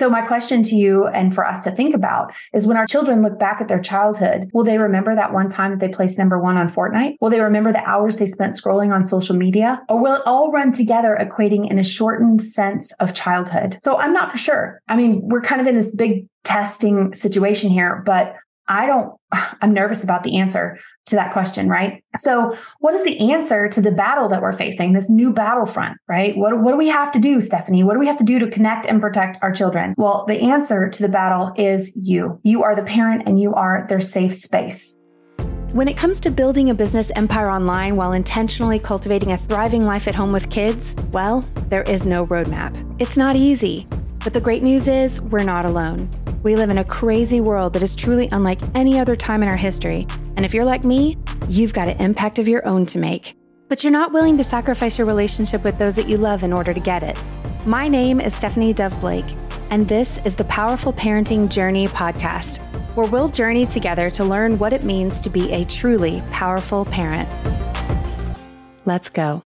So my question to you and for us to think about is when our children look back at their childhood, will they remember that one time that they placed number one on Fortnite? Will they remember the hours they spent scrolling on social media? Or will it all run together equating in a shortened sense of childhood? So I'm not for sure. I mean, we're kind of in this big testing situation here, but I don't, I'm nervous about the answer to that question, right? So, what is the answer to the battle that we're facing, this new battlefront, right? What, what do we have to do, Stephanie? What do we have to do to connect and protect our children? Well, the answer to the battle is you. You are the parent and you are their safe space. When it comes to building a business empire online while intentionally cultivating a thriving life at home with kids, well, there is no roadmap. It's not easy. But the great news is, we're not alone. We live in a crazy world that is truly unlike any other time in our history. And if you're like me, you've got an impact of your own to make. But you're not willing to sacrifice your relationship with those that you love in order to get it. My name is Stephanie Dove Blake, and this is the Powerful Parenting Journey podcast, where we'll journey together to learn what it means to be a truly powerful parent. Let's go.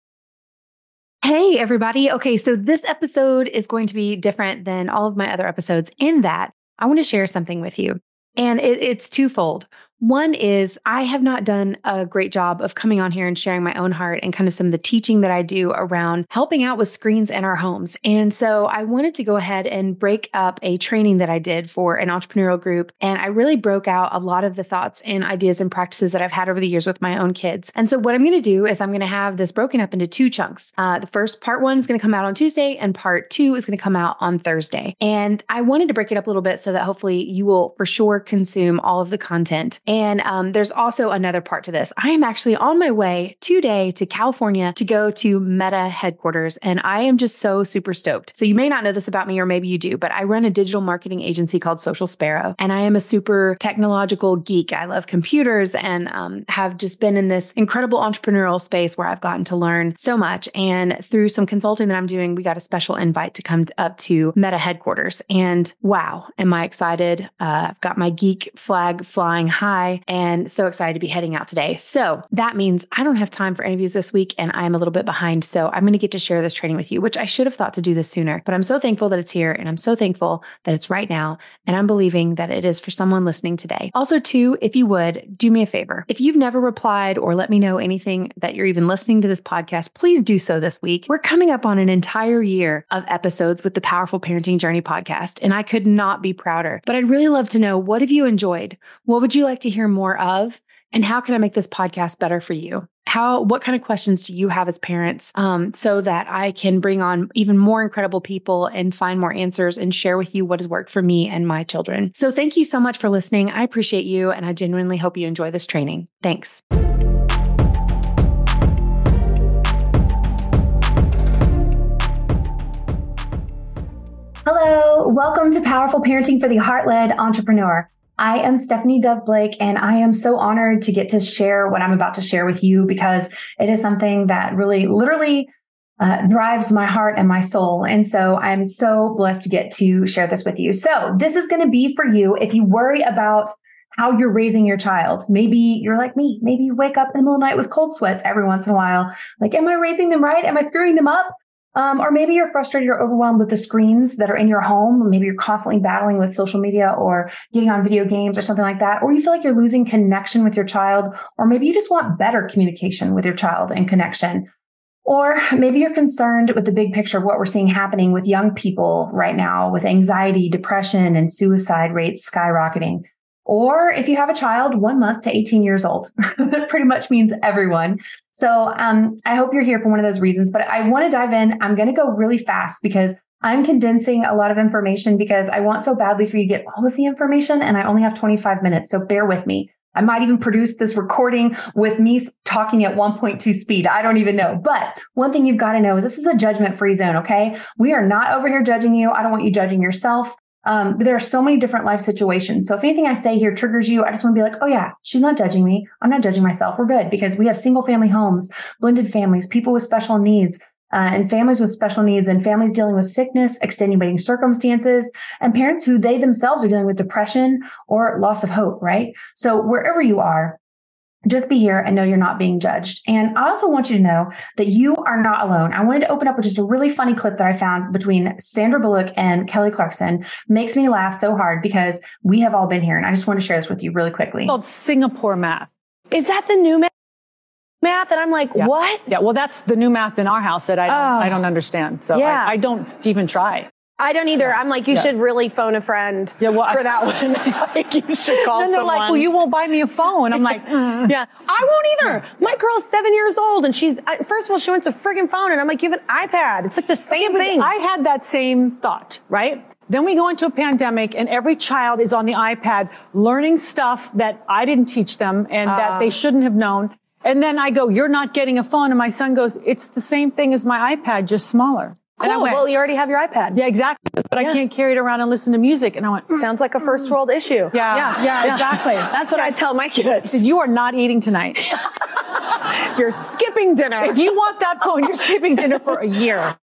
Hey, everybody. Okay, so this episode is going to be different than all of my other episodes in that I want to share something with you. And it, it's twofold. One is I have not done a great job of coming on here and sharing my own heart and kind of some of the teaching that I do around helping out with screens in our homes. And so I wanted to go ahead and break up a training that I did for an entrepreneurial group. And I really broke out a lot of the thoughts and ideas and practices that I've had over the years with my own kids. And so what I'm going to do is I'm going to have this broken up into two chunks. Uh, the first part one is going to come out on Tuesday, and part two is going to come out on Thursday. And I wanted to break it up a little bit so that hopefully you will for sure consume all of the content. And um, there's also another part to this. I am actually on my way today to California to go to Meta headquarters, and I am just so super stoked. So you may not know this about me, or maybe you do, but I run a digital marketing agency called Social Sparrow, and I am a super technological geek. I love computers and um, have just been in this incredible entrepreneurial space where I've gotten to learn so much. And through some consulting that I'm doing, we got a special invite to come up to Meta headquarters. And wow, am I excited? Uh, I've got my geek flag flying high and so excited to be heading out today. So that means I don't have time for interviews this week and I am a little bit behind. So I'm going to get to share this training with you, which I should have thought to do this sooner. But I'm so thankful that it's here and I'm so thankful that it's right now. And I'm believing that it is for someone listening today. Also, too, if you would do me a favor, if you've never replied or let me know anything that you're even listening to this podcast, please do so this week. We're coming up on an entire year of episodes with the Powerful Parenting Journey podcast, and I could not be prouder. But I'd really love to know what have you enjoyed? What would you like to hear more of? And how can I make this podcast better for you? How, what kind of questions do you have as parents um, so that I can bring on even more incredible people and find more answers and share with you what has worked for me and my children? So, thank you so much for listening. I appreciate you, and I genuinely hope you enjoy this training. Thanks. Hello, welcome to Powerful Parenting for the Heart Led Entrepreneur. I am Stephanie Dove Blake, and I am so honored to get to share what I'm about to share with you because it is something that really, literally uh, drives my heart and my soul. And so I'm so blessed to get to share this with you. So, this is going to be for you if you worry about how you're raising your child. Maybe you're like me. Maybe you wake up in the middle of the night with cold sweats every once in a while. Like, am I raising them right? Am I screwing them up? Um, or maybe you're frustrated or overwhelmed with the screens that are in your home. Maybe you're constantly battling with social media or getting on video games or something like that. Or you feel like you're losing connection with your child. Or maybe you just want better communication with your child and connection. Or maybe you're concerned with the big picture of what we're seeing happening with young people right now with anxiety, depression, and suicide rates skyrocketing. Or if you have a child one month to 18 years old, that pretty much means everyone. So um, I hope you're here for one of those reasons. But I want to dive in. I'm going to go really fast because I'm condensing a lot of information because I want so badly for you to get all of the information and I only have 25 minutes. So bear with me. I might even produce this recording with me talking at 1.2 speed. I don't even know. But one thing you've got to know is this is a judgment free zone. Okay. We are not over here judging you. I don't want you judging yourself. Um, there are so many different life situations. So if anything I say here triggers you, I just want to be like, oh yeah, she's not judging me. I'm not judging myself. We're good because we have single family homes, blended families, people with special needs, uh, and families with special needs and families dealing with sickness, extenuating circumstances, and parents who they themselves are dealing with depression or loss of hope, right? So wherever you are, just be here and know you're not being judged. And I also want you to know that you are not alone. I wanted to open up with just a really funny clip that I found between Sandra Bullock and Kelly Clarkson. Makes me laugh so hard because we have all been here. And I just want to share this with you really quickly. called Singapore math. Is that the new math? Math and I'm like, Yeah. what? Yeah, well, that's the new math in our house that I don't, Oh. I don't understand. So Yeah. I, I don't even try. I don't either. I'm like, you Yeah. should really phone a friend Yeah, well, I- for that one. like, you should call then they're someone. like, well, you won't buy me a phone. I'm like, mm. yeah, I won't either. My girl's seven years old, and she's uh, first of all, she wants a friggin' phone, and I'm like, you have an iPad. It's like the same But thing. I had that same thought, right? Then we go into a pandemic and every child is on the iPad learning stuff that I didn't teach them and Ah. that they shouldn't have known. And then I go, you're not getting a phone. And my son goes, it's the same thing as my iPad, just smaller. And I cool. went, well, you already have your iPad. yeah, exactly. But I can't carry it around and listen to music. And I went, Sounds like a first world issue. Yeah, yeah, exactly. That's what I tell my kids. Said, you are not eating tonight. You're skipping dinner. if you want that phone, you're skipping dinner for a year.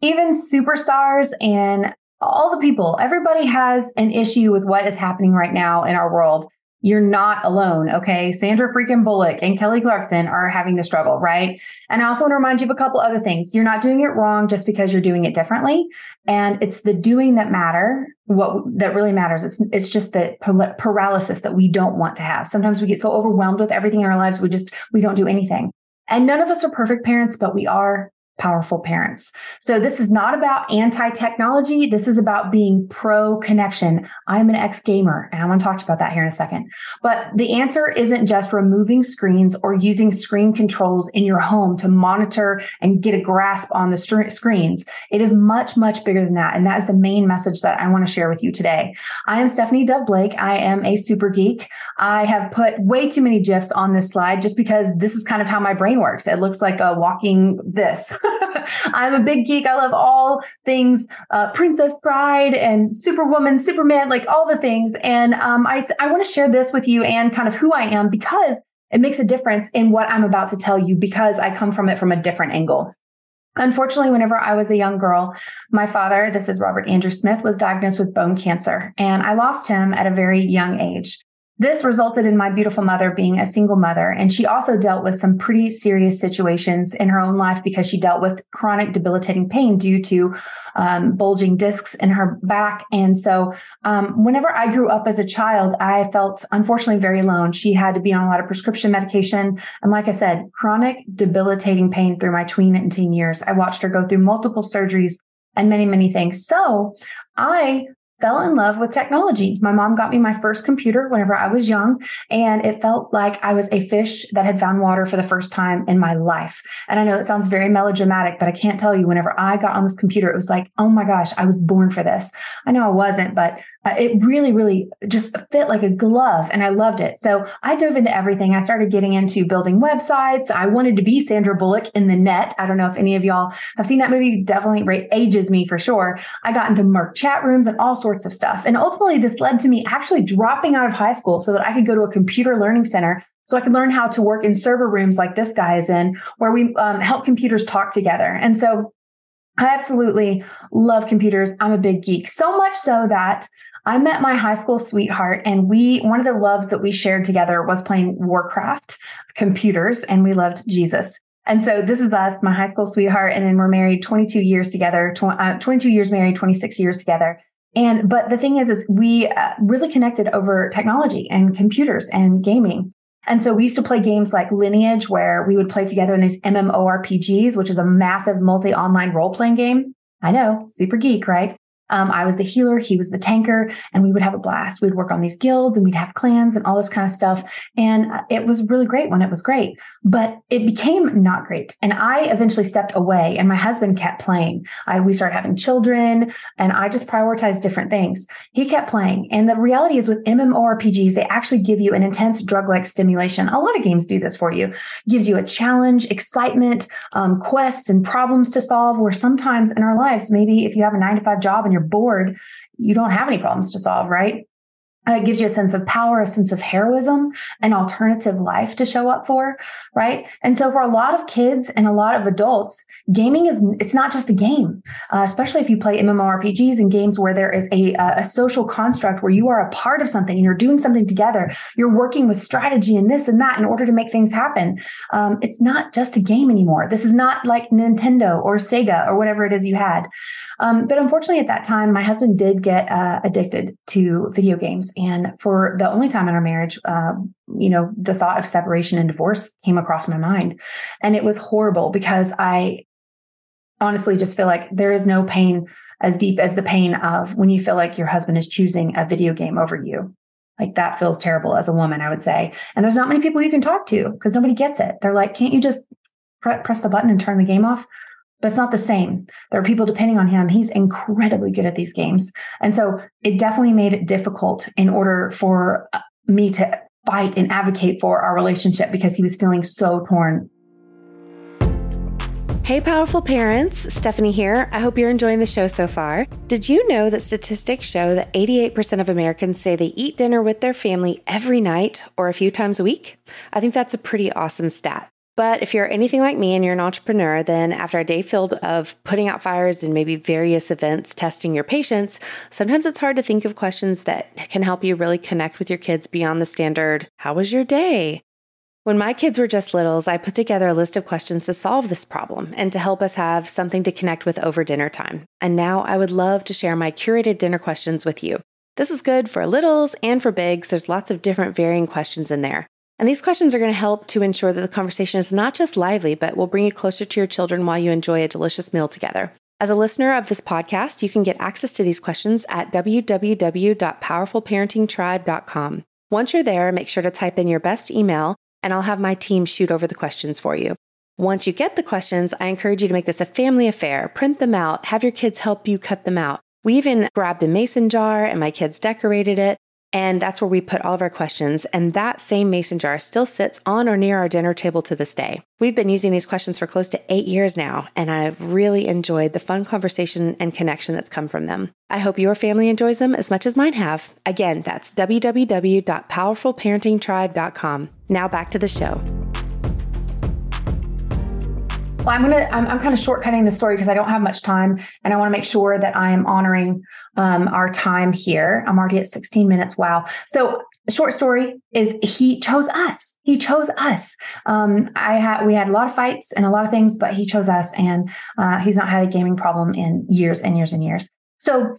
even superstars and all the people, everybody has an issue with what is happening right now in our world. You're not alone, okay? Sandra freaking Bullock and Kelly Clarkson are having the struggle, right? And I also want to remind you of a couple other things. You're not doing it wrong just because you're doing it differently, and it's the doing that matter. What that really matters. It's it's just the paralysis that we don't want to have. Sometimes we get so overwhelmed with everything in our lives, we just we don't do anything. And none of us are perfect parents, but we are powerful parents. So this is not about anti-technology. This is about being pro connection. I'm an ex-gamer and I want to talk about that here in a second. But the answer isn't just removing screens or using screen controls in your home to monitor and get a grasp on the str- screens. It is much, much bigger than that. And that is the main message that I want to share with you today. I am Stephanie Dove Blake. I am a super geek. I have put way too many GIFs on this slide just because this is kind of how my brain works. It looks like a walking this. I'm a big geek. I love all things uh, Princess Bride and Superwoman, Superman, like all the things. And um, I, I want to share this with you and kind of who I am because it makes a difference in what I'm about to tell you because I come from it from a different angle. Unfortunately, whenever I was a young girl, my father, this is Robert Andrew Smith, was diagnosed with bone cancer, and I lost him at a very young age. This resulted in my beautiful mother being a single mother, and she also dealt with some pretty serious situations in her own life because she dealt with chronic debilitating pain due to um, bulging discs in her back. And so, um, whenever I grew up as a child, I felt unfortunately very alone. She had to be on a lot of prescription medication. And like I said, chronic debilitating pain through my tween and teen years. I watched her go through multiple surgeries and many, many things. So I fell in love with technology. My mom got me my first computer whenever I was young, and it felt like I was a fish that had found water for the first time in my life. And I know that sounds very melodramatic, but I can't tell you, whenever I got on this computer, it was like, oh my gosh, I was born for this. I know I wasn't, but uh, it really, really just fit like a glove, and I loved it. So I dove into everything. I started getting into building websites. I wanted to be Sandra Bullock in the net. I don't know if any of y'all have seen that movie. Definitely ages me for sure. I got into mIRC chat rooms and all sorts of stuff. And ultimately, this led to me actually dropping out of high school so that I could go to a computer learning center so I could learn how to work in server rooms like this guy is in, where we um, help computers talk together. And so I absolutely love computers. I'm a big geek, so much so that I met my high school sweetheart, and we, one of the loves that we shared together was playing Warcraft computers, and we loved Jesus. And so this is us, my high school sweetheart, and then we're married 22 years together, tw- uh, 22 years married, 26 years together. And, but the thing is, is we uh, really connected over technology and computers and gaming. And so we used to play games like Lineage, where we would play together in these MMORPGs, which is a massive multi online role playing game. I know, super geek, right? Um, I was the healer, he was the tanker, and we would have a blast. We'd work on these guilds and we'd have clans and all this kind of stuff. And uh, it was really great when it was great, but it became not great. And I eventually stepped away and my husband kept playing. I, we started having children and I just prioritized different things. He kept playing. And the reality is with MMORPGs, they actually give you an intense drug like stimulation. A lot of games do this for you, gives you a challenge, excitement, um, quests and problems to solve where sometimes in our lives, maybe if you have a nine to five job and you're bored, you don't have any problems to solve, right? It gives you a sense of power, a sense of heroism, an alternative life to show up for, right? And so for a lot of kids and a lot of adults, gaming is, it's not just a game, uh, especially if you play MMORPGs and games where there is a, a social construct where you are a part of something and you're doing something together. You're working with strategy and this and that in order to make things happen. Um, it's not just a game anymore. This is not like Nintendo or Sega or whatever it is you had. Um, but unfortunately at that time, my husband did get uh, addicted to video games and for the only time in our marriage, uh, you know, the thought of separation and divorce came across my mind. And it was horrible because I honestly just feel like there is no pain as deep as the pain of when you feel like your husband is choosing a video game over you. Like that feels terrible as a woman, I would say. And there's not many people you can talk to because nobody gets it. They're like, can't you just pre- press the button and turn the game off? But it's not the same. There are people depending on him. He's incredibly good at these games. And so it definitely made it difficult in order for uh, me to fight and advocate for our relationship because he was feeling so torn. Hey, powerful parents, Stephanie here. I hope you're enjoying the show so far. Did you know that statistics show that 88% of Americans say they eat dinner with their family every night or a few times a week? I think that's a pretty awesome stat. But if you're anything like me and you're an entrepreneur, then after a day filled of putting out fires and maybe various events testing your patience, sometimes it's hard to think of questions that can help you really connect with your kids beyond the standard, How was your day? When my kids were just littles, I put together a list of questions to solve this problem and to help us have something to connect with over dinner time. And now I would love to share my curated dinner questions with you. This is good for littles and for bigs. There's lots of different varying questions in there. And these questions are going to help to ensure that the conversation is not just lively, but will bring you closer to your children while you enjoy a delicious meal together. As a listener of this podcast, you can get access to these questions at www.powerfulparentingtribe.com. Once you're there, make sure to type in your best email, and I'll have my team shoot over the questions for you. Once you get the questions, I encourage you to make this a family affair. Print them out, have your kids help you cut them out. We even grabbed a mason jar and my kids decorated it. And that's where we put all of our questions. And that same mason jar still sits on or near our dinner table to this day. We've been using these questions for close to eight years now, and I've really enjoyed the fun conversation and connection that's come from them. I hope your family enjoys them as much as mine have. Again, that's www.powerfulparentingtribe.com. Now back to the show. Well, I'm gonna I'm, I'm kind of shortcutting the story because I don't have much time, and I want to make sure that I am honoring um, our time here. I'm already at 16 minutes. Wow. So, short story is he chose us. He chose us. Um, I had we had a lot of fights and a lot of things, but he chose us, and uh, he's not had a gaming problem in years and years and years. So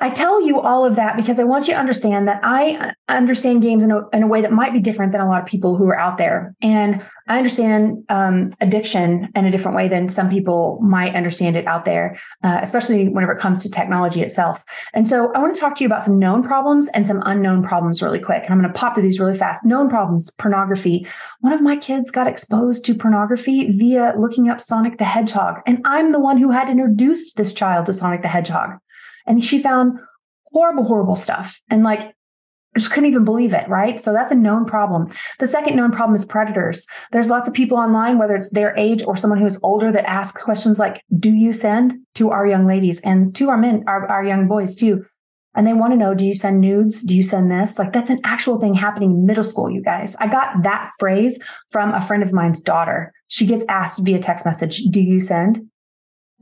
I tell you all of that because I want you to understand that I understand games in a, in a way that might be different than a lot of people who are out there. And I understand um, addiction in a different way than some people might understand it out there, uh, especially whenever it comes to technology itself. And so I want to talk to you about some known problems and some unknown problems really quick. And I'm going to pop through these really fast. Known problems, pornography. One of my kids got exposed to pornography via looking up Sonic the Hedgehog. And I'm the one who had introduced this child to Sonic the Hedgehog. And she found horrible, horrible stuff. And like, just couldn't even believe it, right? So that's a known problem. The second known problem is predators. There's lots of people online, whether it's their age or someone who's older, that ask questions like, Do you send to our young ladies and to our men, our, our young boys too? And they want to know, do you send nudes? Do you send this? Like that's an actual thing happening in middle school, you guys. I got that phrase from a friend of mine's daughter. She gets asked via text message, do you send?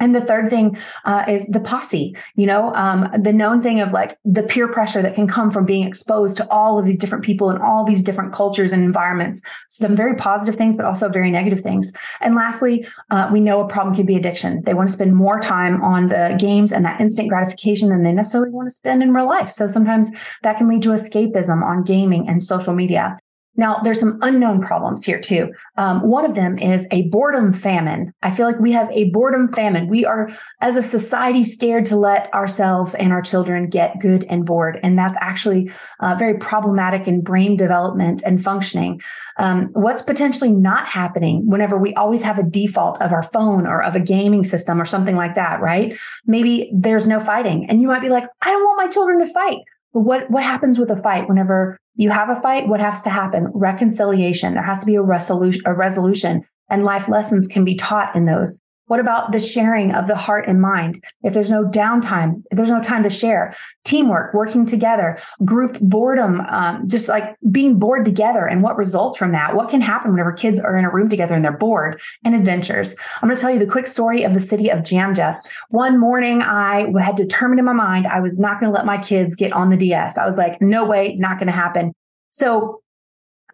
And the third thing uh, is the posse, you know, um, the known thing of like the peer pressure that can come from being exposed to all of these different people and all these different cultures and environments. Some very positive things, but also very negative things. And lastly, uh, we know a problem can be addiction. They want to spend more time on the games and that instant gratification than they necessarily want to spend in real life. So sometimes that can lead to escapism on gaming and social media. Now, there's some unknown problems here too. Um, one of them is a boredom famine. I feel like we have a boredom famine. We are, as a society, scared to let ourselves and our children get good and bored. And that's actually uh, very problematic in brain development and functioning. Um, what's potentially not happening whenever we always have a default of our phone or of a gaming system or something like that, right? Maybe there's no fighting. And you might be like, I don't want my children to fight. But what, what happens with a fight whenever you have a fight? What has to happen? Reconciliation. There has to be a resolution, a resolution and life lessons can be taught in those. What about the sharing of the heart and mind? If there's no downtime, if there's no time to share, teamwork, working together, group boredom, um, just like being bored together and what results from that. What can happen whenever kids are in a room together and they're bored and adventures. I'm going to tell you the quick story of the city of Jamja. One morning, I had determined in my mind I was not going to let my kids get on the DS. I was like, no way, not going to happen. So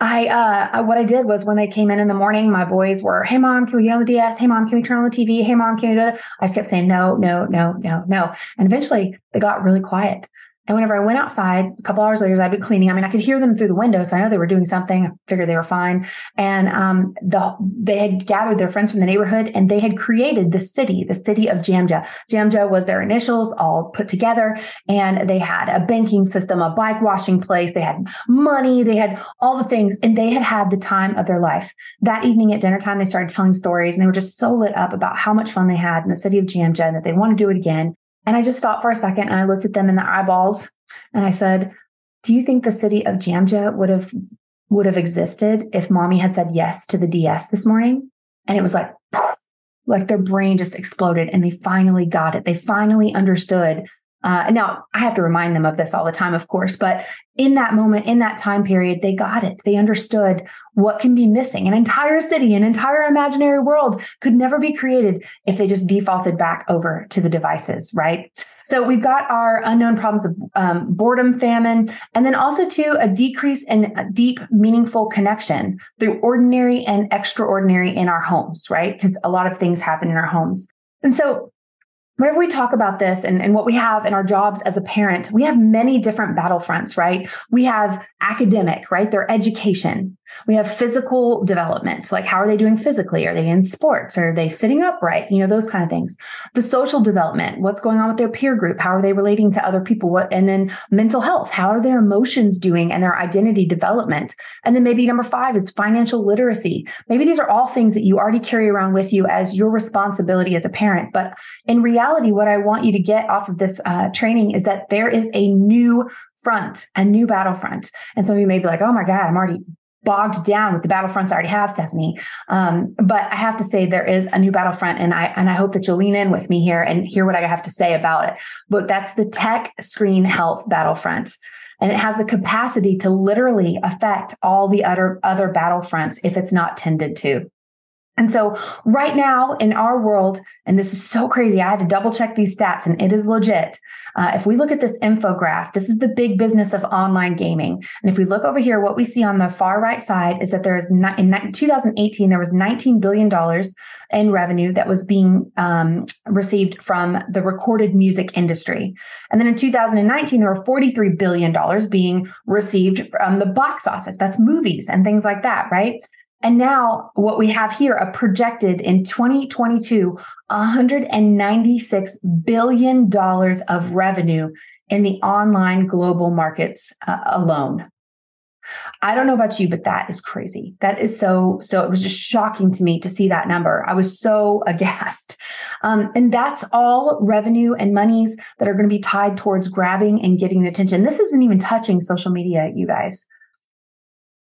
I, uh, what I did was when they came in in the morning, my boys were, Hey mom, can we get on the DS? Hey mom, can we turn on the TV? Hey mom, can we do? I just kept saying no, no, no, no, no. And eventually they got really quiet. And whenever I went outside, a couple hours later, I'd been cleaning. I mean, I could hear them through the window, so I know they were doing something. I figured they were fine. And um, the they had gathered their friends from the neighborhood, and they had created the city, the city of Jamja. Jamja was their initials, all put together, and they had a banking system, a bike washing place. They had money, they had all the things, and they had had the time of their life. That evening at dinner time, they started telling stories, and they were just so lit up about how much fun they had in the city of Jamja, and that they want to do it again. And I just stopped for a second and I looked at them in the eyeballs and I said, "Do you think the city of Jamja would have would have existed if mommy had said yes to the DS this morning?" And it was like like their brain just exploded and they finally got it. They finally understood uh, now I have to remind them of this all the time, of course, but in that moment, in that time period, they got it. They understood what can be missing. An entire city, an entire imaginary world could never be created if they just defaulted back over to the devices, right? So we've got our unknown problems of um, boredom, famine, and then also too a decrease in deep, meaningful connection through ordinary and extraordinary in our homes, right? Because a lot of things happen in our homes. And so whenever we talk about this and, and what we have in our jobs as a parent, we have many different battlefronts, right? We have academic, right? Their education. We have physical development. Like, how are they doing physically? Are they in sports? Are they sitting upright? You know, those kind of things. The social development. What's going on with their peer group? How are they relating to other people? What, and then mental health. How are their emotions doing and their identity development? And then maybe number five is financial literacy. Maybe these are all things that you already carry around with you as your responsibility as a parent. But in reality, what I want you to get off of this uh, training is that there is a new front, a new battlefront. And some of you may be like, oh my God, I'm already bogged down with the battlefronts I already have, Stephanie. Um, but I have to say there is a new battlefront, and I and I hope that you'll lean in with me here and hear what I have to say about it. But that's the tech screen health battlefront. And it has the capacity to literally affect all the other other battlefronts if it's not tended to. And so right now in our world, and this is so crazy, I had to double check these stats and it is legit. Uh, if we look at this infograph, this is the big business of online gaming. And if we look over here, what we see on the far right side is that there is in 2018, there was $19 billion in revenue that was being um, received from the recorded music industry. And then in 2019, there were $43 billion being received from the box office. That's movies and things like that, right? And now what we have here, a projected in 2022, $196 billion of revenue in the online global markets uh, alone. I don't know about you, but that is crazy. That is so, so it was just shocking to me to see that number. I was so aghast. Um, and that's all revenue and monies that are going to be tied towards grabbing and getting attention. This isn't even touching social media, you guys.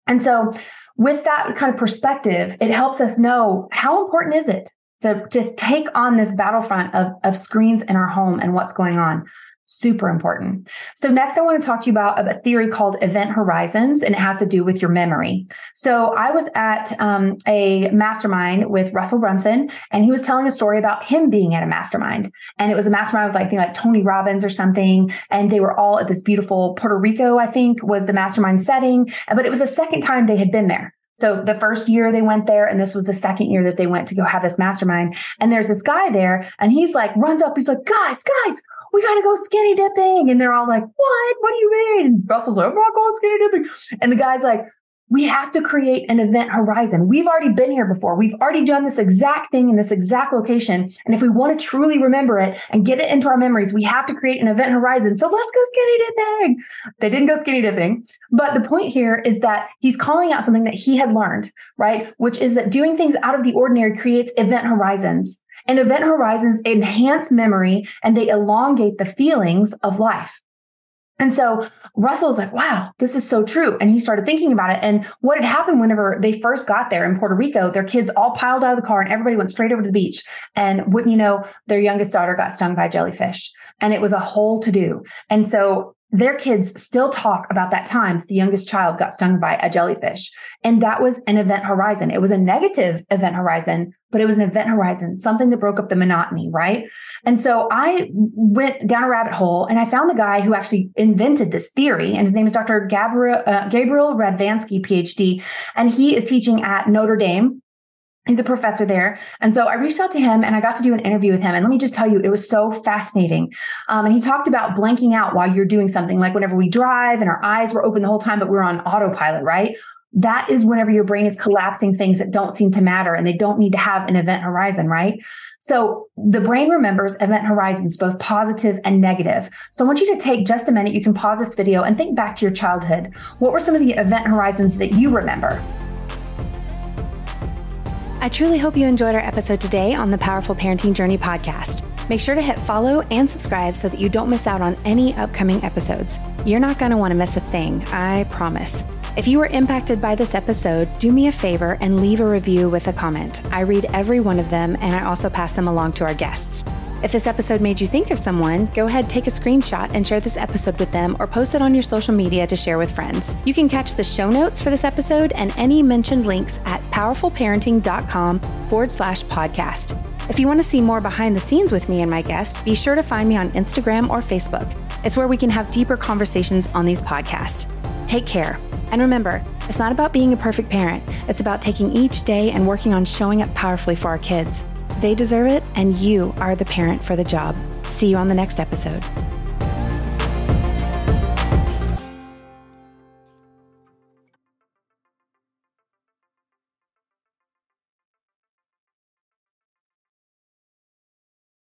And so with that kind of perspective, it helps us know how important is it to, to take on this battlefront of, of screens in our home and what's going on. Super important. So next I want to talk to you about a theory called event horizons, and it has to do with your memory. So I was at um, a mastermind with Russell Brunson, and he was telling a story about him being at a mastermind. And it was a mastermind with, I think, like Tony Robbins or something. And they were all at this beautiful Puerto Rico, I think, was the mastermind setting. But it was the second time they had been there. So the first year they went there, and this was the second year that they went to go have this mastermind. And there's this guy there, and he's like, runs up, he's like, guys, guys, we got to go skinny dipping. And they're all like, what? What do you mean? And Russell's like, I'm not going skinny dipping. And the guy's like, we have to create an event horizon. We've already been here before. We've already done this exact thing in this exact location. And if we want to truly remember it and get it into our memories, we have to create an event horizon. So let's go skinny dipping. They didn't go skinny dipping. But the point here is that he's calling out something that he had learned, right? Which is that doing things out of the ordinary creates event horizons. And event horizons enhance memory and they elongate the feelings of life. And so Russell's like, wow, this is so true. And he started thinking about it. And what had happened whenever they first got there in Puerto Rico, their kids all piled out of the car and everybody went straight over to the beach. And wouldn't you know, their youngest daughter got stung by jellyfish. And it was a whole to do. And so their kids still talk about that time the youngest child got stung by a jellyfish. And that was an event horizon. It was a negative event horizon, but it was an event horizon, something that broke up the monotony, right? And so I went down a rabbit hole and I found the guy who actually invented this theory. And his name is Dr. Gabriel, uh, Gabriel Radvansky, PhD. And he is teaching at Notre Dame He's a professor there. And so I reached out to him and I got to do an interview with him. And let me just tell you, it was so fascinating. Um, and he talked about blanking out while you're doing something, like whenever we drive and our eyes were open the whole time, but we we're on autopilot, right? That is whenever your brain is collapsing things that don't seem to matter and they don't need to have an event horizon, right? So the brain remembers event horizons, both positive and negative. So I want you to take just a minute. You can pause this video and think back to your childhood. What were some of the event horizons that you remember? I truly hope you enjoyed our episode today on the Powerful Parenting Journey podcast. Make sure to hit follow and subscribe so that you don't miss out on any upcoming episodes. You're not going to want to miss a thing, I promise. If you were impacted by this episode, do me a favor and leave a review with a comment. I read every one of them and I also pass them along to our guests. If this episode made you think of someone, go ahead, take a screenshot and share this episode with them or post it on your social media to share with friends. You can catch the show notes for this episode and any mentioned links at powerfulparenting.com forward slash podcast. If you want to see more behind the scenes with me and my guests, be sure to find me on Instagram or Facebook. It's where we can have deeper conversations on these podcasts. Take care. And remember, it's not about being a perfect parent, it's about taking each day and working on showing up powerfully for our kids. They deserve it, and you are the parent for the job. See you on the next episode.